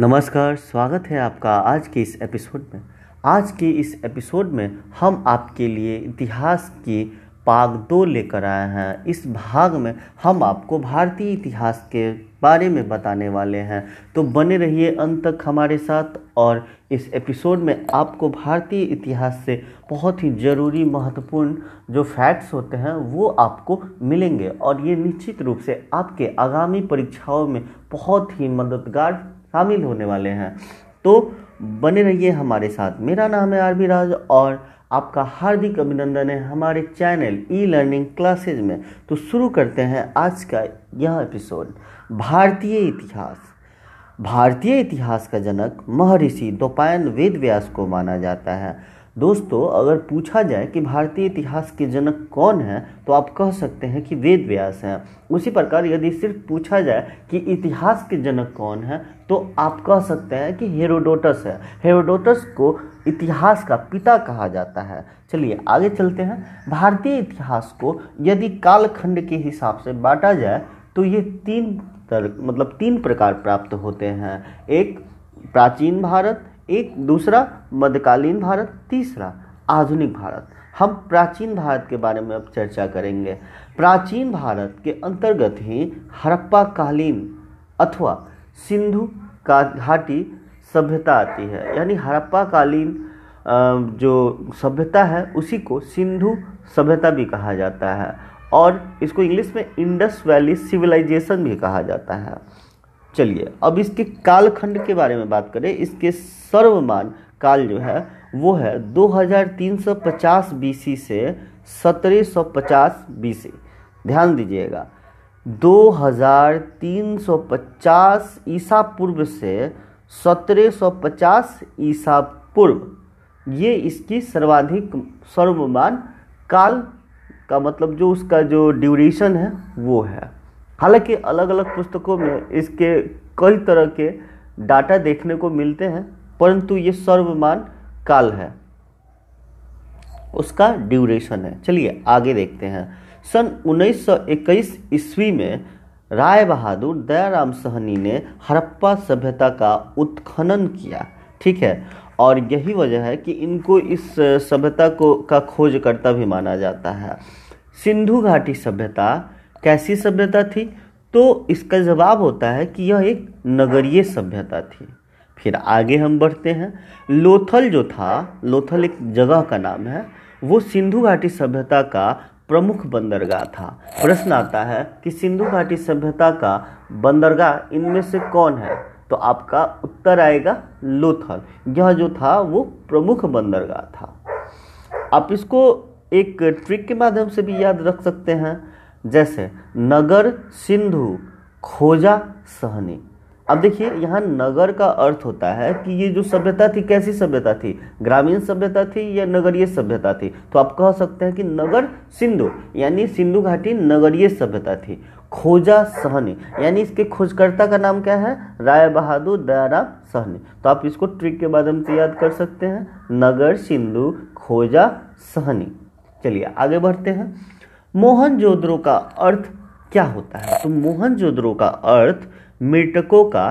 नमस्कार, स्वागत है आपका आज के इस एपिसोड में। आज के इस एपिसोड में हम आपके लिए इतिहास की पाग दो लेकर आए हैं। इस भाग में हम आपको भारतीय इतिहास के बारे में बताने वाले हैं। तो बने रहिए अंत तक हमारे साथ और इस एपिसोड में आपको भारतीय इतिहास से बहुत ही ज़रूरी महत्वपूर्ण जो फैक्ट्स होते हैं, वो आपको मिलेंगे। और ये निश्चित रूप से आपके आगामी परीक्षाओं में बहुत ही मददगार शामिल होने वाले हैं। तो बने रहिए हमारे साथ। मेरा नाम है आरबी राज और आपका हार्दिक अभिनंदन है हमारे चैनल ई लर्निंग क्लासेज में। तो शुरू करते हैं आज का यह एपिसोड। भारतीय इतिहास। भारतीय इतिहास का जनक महर्षि दोपायन वेद व्यास को माना जाता है। दोस्तों, अगर पूछा जाए कि भारतीय इतिहास के जनक कौन हैं तो आप कह सकते हैं कि वेद व्यास हैं। उसी प्रकार यदि सिर्फ़ पूछा जाए कि इतिहास के जनक कौन हैं तो आप कह सकते हैं कि हेरोडोटस है। हेरोडोटस को इतिहास का पिता कहा जाता है। चलिए, आगे चलते हैं। भारतीय इतिहास को यदि कालखंड के हिसाब से बांटा जाए तो ये तीन तर मतलब तीन प्रकार प्राप्त होते हैं। एक, प्राचीन भारत एक दूसरा मध्यकालीन भारत, तीसरा आधुनिक भारत। हम प्राचीन भारत के बारे में अब चर्चा करेंगे। प्राचीन भारत के अंतर्गत ही हड़प्पा कालीन अथवा सिंधु का घाटी सभ्यता आती है। यानी हड़प्पा कालीन जो सभ्यता है, उसी को सिंधु सभ्यता भी कहा जाता है और इसको इंग्लिश में इंडस वैली सिविलाइजेशन भी कहा जाता है। चलिए, अब इसके कालखंड के बारे में बात करें। इसके सर्वमान काल जो है, वो है 2350 बीसी से 1750 बीसी। ध्यान दीजिएगा 2350 ईसा पूर्व से 1750 ईसा पूर्व। ये इसकी सर्वाधिक सर्वमान काल का मतलब जो उसका जो ड्यूरेशन है, वो है। हालाँकि अलग अलग पुस्तकों में इसके कई तरह के डाटा देखने को मिलते हैं, परंतु ये सर्वमान काल है। उसका ड्यूरेशन है। चलिए आगे देखते हैं। सन 1921 ईस्वी में राय बहादुर दयाराम सहनी ने हड़प्पा सभ्यता का उत्खनन किया, ठीक है? और यही वजह है कि इनको इस सभ्यता को का खोजकर्ता भी माना जाता है। सिंधु घाटी सभ्यता कैसी सभ्यता थी? तो इसका जवाब होता है कि यह एक नगरीय सभ्यता थी। फिर आगे हम बढ़ते हैं। लोथल जो था, लोथल एक जगह का नाम है, वो सिंधु घाटी सभ्यता का प्रमुख बंदरगाह था। प्रश्न आता है कि सिंधु घाटी सभ्यता का बंदरगाह इनमें से कौन है? तो आपका उत्तर आएगा लोथल। यह जो था, वो प्रमुख बंदरगाह था। आप इसको एक ट्रिक के माध्यम से भी याद रख सकते हैं। जैसे नगर सिंधु खोजा सहनी। अब देखिए, यहाँ नगर का अर्थ होता है कि ये जो सभ्यता थी, कैसी सभ्यता थी? ग्रामीण सभ्यता थी या नगरीय सभ्यता थी? तो आप कह सकते हैं कि नगर सिंधु, यानी सिंधु घाटी नगरीय सभ्यता थी। खोजा सहनी, यानी इसके खोजकर्ता का नाम क्या है? राय बहादुर दयाराम सहनी। तो आप इसको ट्रिक के माध्यम से याद कर सकते हैं। नगर सिंधु खोजा सहनी। चलिए, आगे बढ़ते हैं। मोहनजोदड़ो का अर्थ क्या होता है? तो मोहनजोदड़ो का अर्थ मृतकों का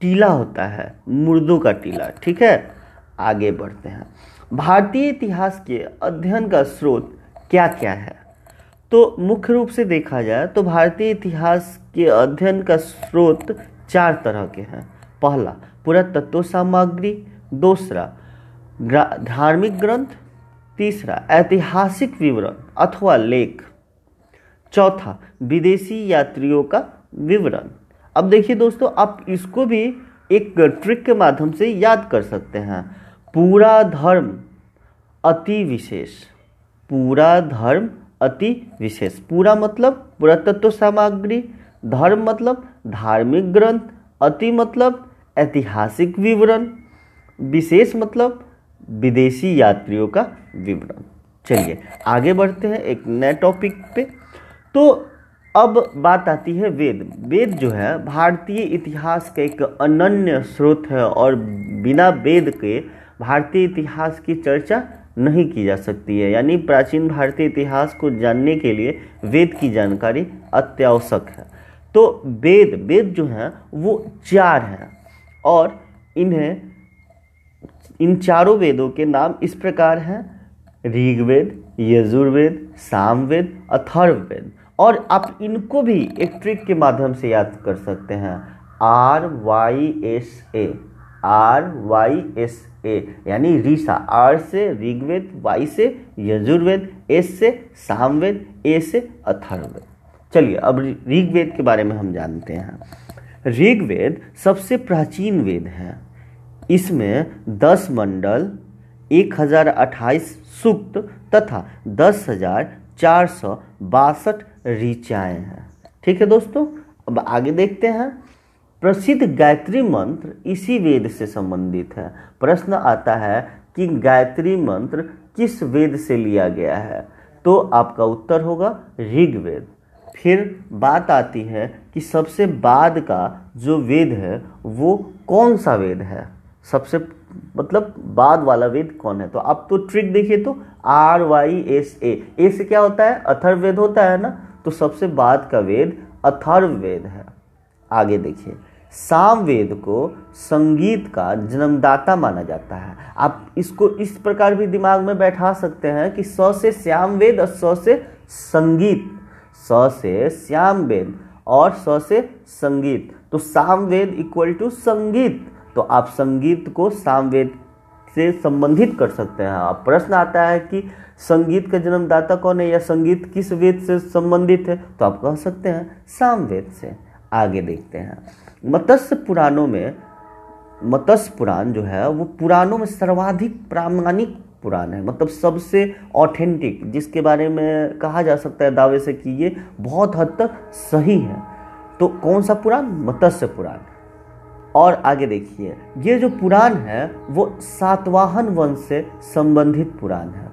टीला होता है, मुर्दों का टीला। ठीक है? आगे बढ़ते हैं। भारतीय इतिहास के अध्ययन का स्रोत क्या क्या है? तो मुख्य रूप से देखा जाए तो भारतीय इतिहास के अध्ययन का स्रोत चार तरह के हैं। पहला, पुरातत्व सामग्री। दूसरा धार्मिक ग्रंथ। तीसरा, ऐतिहासिक विवरण अथवा लेख। चौथा विदेशी यात्रियों का विवरण। अब देखिए दोस्तों, आप इसको भी एक ट्रिक के माध्यम से याद कर सकते हैं। पूरा धर्म अति विशेष। पूरा धर्म अति विशेष। पूरा मतलब पुरातत्व सामग्री, धर्म मतलब धार्मिक ग्रंथ, अति मतलब ऐतिहासिक विवरण, विशेष मतलब विदेशी यात्रियों का विवरण। चलिए, आगे बढ़ते हैं एक नए टॉपिक पे। तो अब बात आती है वेद। वेद जो है, भारतीय इतिहास का एक अनन्य स्रोत है और बिना वेद के भारतीय इतिहास की चर्चा नहीं की जा सकती है। यानी प्राचीन भारतीय इतिहास को जानने के लिए वेद की जानकारी अत्यावश्यक है। तो वेद वेद जो है, वो चार हैं और इन्हें, इन चारों वेदों के नाम इस प्रकार हैं। ऋग्वेद, यजुर्वेद, सामवेद, अथर्ववेद। और आप इनको भी एक ट्रिक के माध्यम से याद कर सकते हैं। R Y S A R Y S A यानी रीसा। आर से ऋग्वेद वाई से यजुर्वेद एस से सामवेद ए से अथर्ववेद। चलिए, अब ऋग्वेद के बारे में हम जानते हैं। ऋग्वेद सबसे प्राचीन वेद है। इसमें दस मंडल, एक हज़ार अट्ठाईस सूक्त तथा दस हज़ार चार सौ बासठ ऋचाएँ हैं। ठीक है दोस्तों, अब आगे देखते हैं। प्रसिद्ध गायत्री मंत्र इसी वेद से संबंधित है। प्रश्न आता है कि गायत्री मंत्र किस वेद से लिया गया है? तो आपका उत्तर होगा ऋग्वेद। फिर बात आती है कि सबसे बाद का जो वेद है, वो कौन सा वेद है? सबसे मतलब बाद वाला वेद कौन है? तो आप तो ट्रिक देखिए तो R Y S A A से क्या होता है? अथर्ववेद होता है ना? तो सबसे बाद का वेद अथर्ववेद है। आगे देखिए सामवेद को संगीत का जन्मदाता माना जाता है। आप इसको इस प्रकार भी दिमाग में बैठा सकते हैं कि स से श्याम वेद और स से संगीत। स से श्याम वेद और स से संगीत। तो सामवेद इक्वल टू संगीत। तो आप संगीत को सामवेद से संबंधित कर सकते हैं। अब प्रश्न आता है कि संगीत का जन्मदाता कौन है या संगीत किस वेद से संबंधित है? तो आप कह सकते हैं सामवेद से। आगे देखते हैं। मत्स्य पुराणों में, मत्स्य पुराण जो है, वो पुराणों में सर्वाधिक प्रामाणिक पुराण है। मतलब सबसे ऑथेंटिक जिसके बारे में कहा जा सकता है दावे से कि ये बहुत हद तक सही है। तो कौन सा पुराण? मत्स्य पुराण। और आगे देखिए, ये जो पुराण है, वो सातवाहन वंश से संबंधित पुराण है।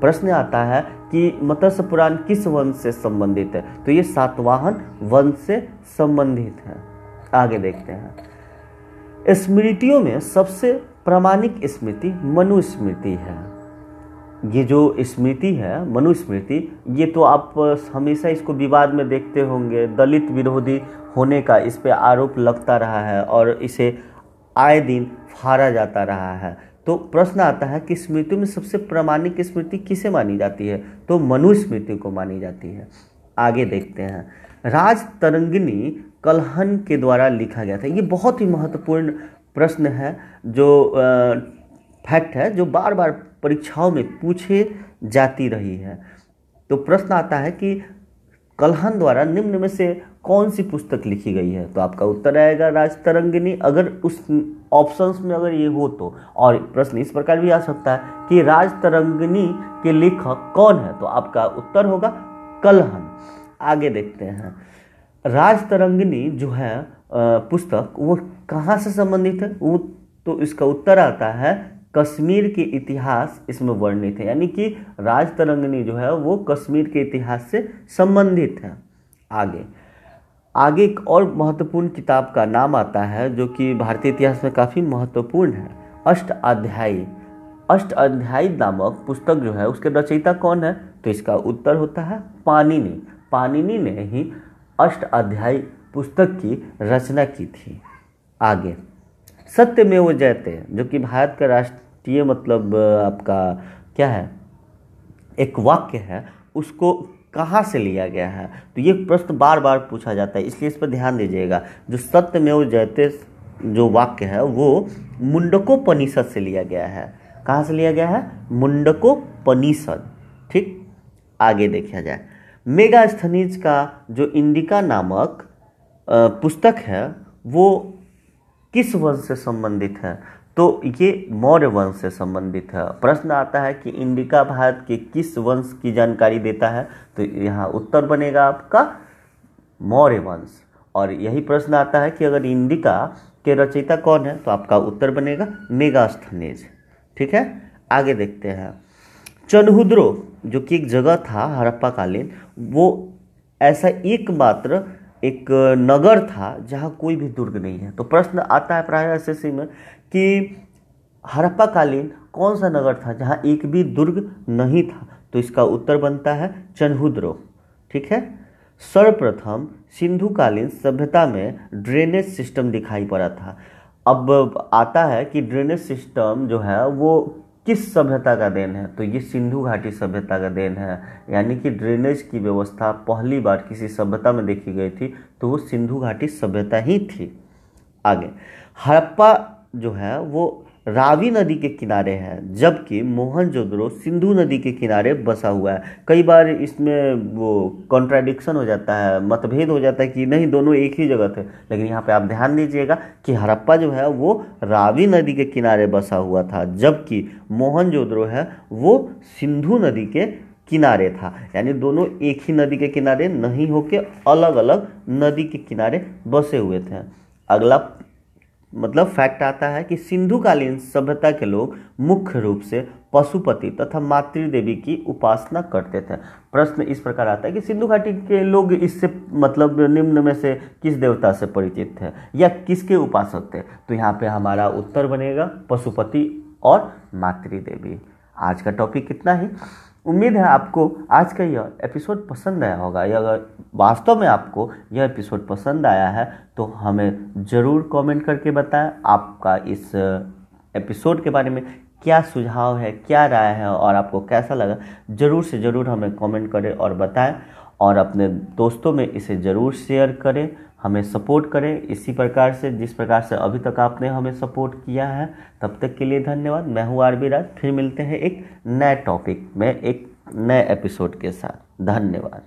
प्रश्न आता है कि मत्स्य पुराण किस वंश से संबंधित है? तो ये सातवाहन वंश से संबंधित है। आगे देखते हैं। स्मृतियों में सबसे प्रामाणिक स्मृति मनुस्मृति है। ये जो स्मृति है, मनुस्मृति, ये तो आप हमेशा इसको विवाद में देखते होंगे। दलित विरोधी होने का इस पर आरोप लगता रहा है और इसे आए दिन फाड़ा जाता रहा है। तो प्रश्न आता है कि स्मृति में सबसे प्रामाणिक स्मृति किसे मानी जाती है? तो मनुस्मृति को मानी जाती है। आगे देखते हैं। राज तरंगिनी कलहन के द्वारा लिखा गया था। ये बहुत ही महत्वपूर्ण प्रश्न है जो फैक्ट है, जो बार बार परीक्षाओं में पूछे जाती रही है। तो प्रश्न आता है कि कलहन द्वारा निम्न में से कौन सी पुस्तक लिखी गई है? तो आपका उत्तर आएगा राज तरंगिनी। अगर उस ऑप्शंस में अगर ये हो तो। और प्रश्न इस प्रकार भी आ सकता है कि राज तरंगिनी के लेखक कौन है? तो आपका उत्तर होगा कलहन। आगे देखते हैं। राज तरंगिनी जो है पुस्तक वो कहाँ से संबंधित है? वो तो इसका उत्तर आता है कश्मीर के इतिहास इसमें वर्णित है। यानी कि राज तरंगिनी जो है, वो कश्मीर के इतिहास से संबंधित है। आगे। आगे एक और महत्वपूर्ण किताब का नाम आता है, जो कि भारतीय इतिहास में काफ़ी महत्वपूर्ण है। अष्ट अध्यायी। अष्ट अध्यायी नामक पुस्तक जो है, उसके रचयिता कौन है? तो इसका उत्तर होता है पानिनी पानिनी ने ही अष्ट अध्याय पुस्तक की रचना की थी। आगे। सत्यमेव जयते जो कि भारत का राष्ट्रीय मतलब आपका क्या है? एक वाक्य है, उसको कहाँ से लिया गया है? तो ये प्रश्न बार बार पूछा जाता है, इसलिए इस पर ध्यान दीजिएगा। जो सत्य में वो जयते जो वाक्य है, वो मुंडकोपनिषद से लिया गया है। कहाँ से लिया गया है? मुंडकोपनिषद। ठीक? आगे देखा जाए। मेगा स्थनीज का जो इंडिका नामक पुस्तक है, वो किस वंश से संबंधित है? तो ये मौर्य वंश से संबंधित है। प्रश्न आता है कि इंडिका भारत के किस वंश की जानकारी देता है? तो यहाँ उत्तर बनेगा आपका मौर्य वंश। और यही प्रश्न आता है कि अगर इंडिका के रचयिता कौन है? तो आपका उत्तर बनेगा मेगास्थनीज ठीक है? आगे देखते हैं। चनहुद्रो जो कि एक जगह था हड़प्पा कालीन वो ऐसा एकमात्र एक नगर था जहाँ कोई भी दुर्ग नहीं है। तो प्रश्न आता है प्राय एस एस में कि हड़प्पा कालीन कौन सा नगर था जहाँ एक भी दुर्ग नहीं था? तो इसका उत्तर बनता है चनहुद्रो। ठीक है? सर्वप्रथम सिंधु कालीन सभ्यता में ड्रेनेज सिस्टम दिखाई पड़ा था। अब आता है कि ड्रेनेज सिस्टम जो है वो किस सभ्यता का देन है? तो ये सिंधु घाटी सभ्यता का देन है। यानी कि ड्रेनेज की व्यवस्था पहली बार किसी सभ्यता में देखी गई थी तो वो सिंधु घाटी सभ्यता ही थी। आगे, हड़प्पा जो है, वो रावी नदी के किनारे है, जबकि मोहनजोदड़ो सिंधु नदी के किनारे बसा हुआ है। कई बार इसमें वो कॉन्ट्राडिक्शन हो जाता है, मतभेद हो जाता है कि नहीं, दोनों एक ही जगह थे। लेकिन यहाँ पे आप ध्यान दीजिएगा कि हड़प्पा जो है, वो रावी नदी के किनारे बसा हुआ था, जबकि मोहनजोदड़ो है, वो सिंधु नदी के किनारे था। यानी दोनों एक ही नदी के किनारे नहीं होके अलग अलग नदी के किनारे बसे हुए थे। अगला मतलब फैक्ट आता है कि सिंधुकालीन सभ्यता के लोग मुख्य रूप से पशुपति तथा मातृ देवी की उपासना करते थे। प्रश्न इस प्रकार आता है कि सिंधु घाटी के लोग इससे मतलब निम्न में से किस देवता से परिचित थे या किसके उपासक थे? तो यहाँ पे हमारा उत्तर बनेगा पशुपति और मातृ देवी आज का टॉपिक कितना ही। उम्मीद है आपको आज का यह एपिसोड पसंद आया होगा। या अगर वास्तव में आपको यह एपिसोड पसंद आया है तो हमें ज़रूर कमेंट करके बताएँ आपका इस एपिसोड के बारे में क्या सुझाव है, क्या राय है और आपको कैसा लगा। ज़रूर से ज़रूर हमें कमेंट करें और बताएँ और अपने दोस्तों में इसे ज़रूर शेयर करें। हमें सपोर्ट करें। इसी प्रकार से, जिस प्रकार से अभी तक आपने हमें सपोर्ट किया है, तब तक के लिए धन्यवाद। मैं हूँ आर बी राज, फिर मिलते हैं एक नए टॉपिक में, एक नए एपिसोड के साथ। धन्यवाद।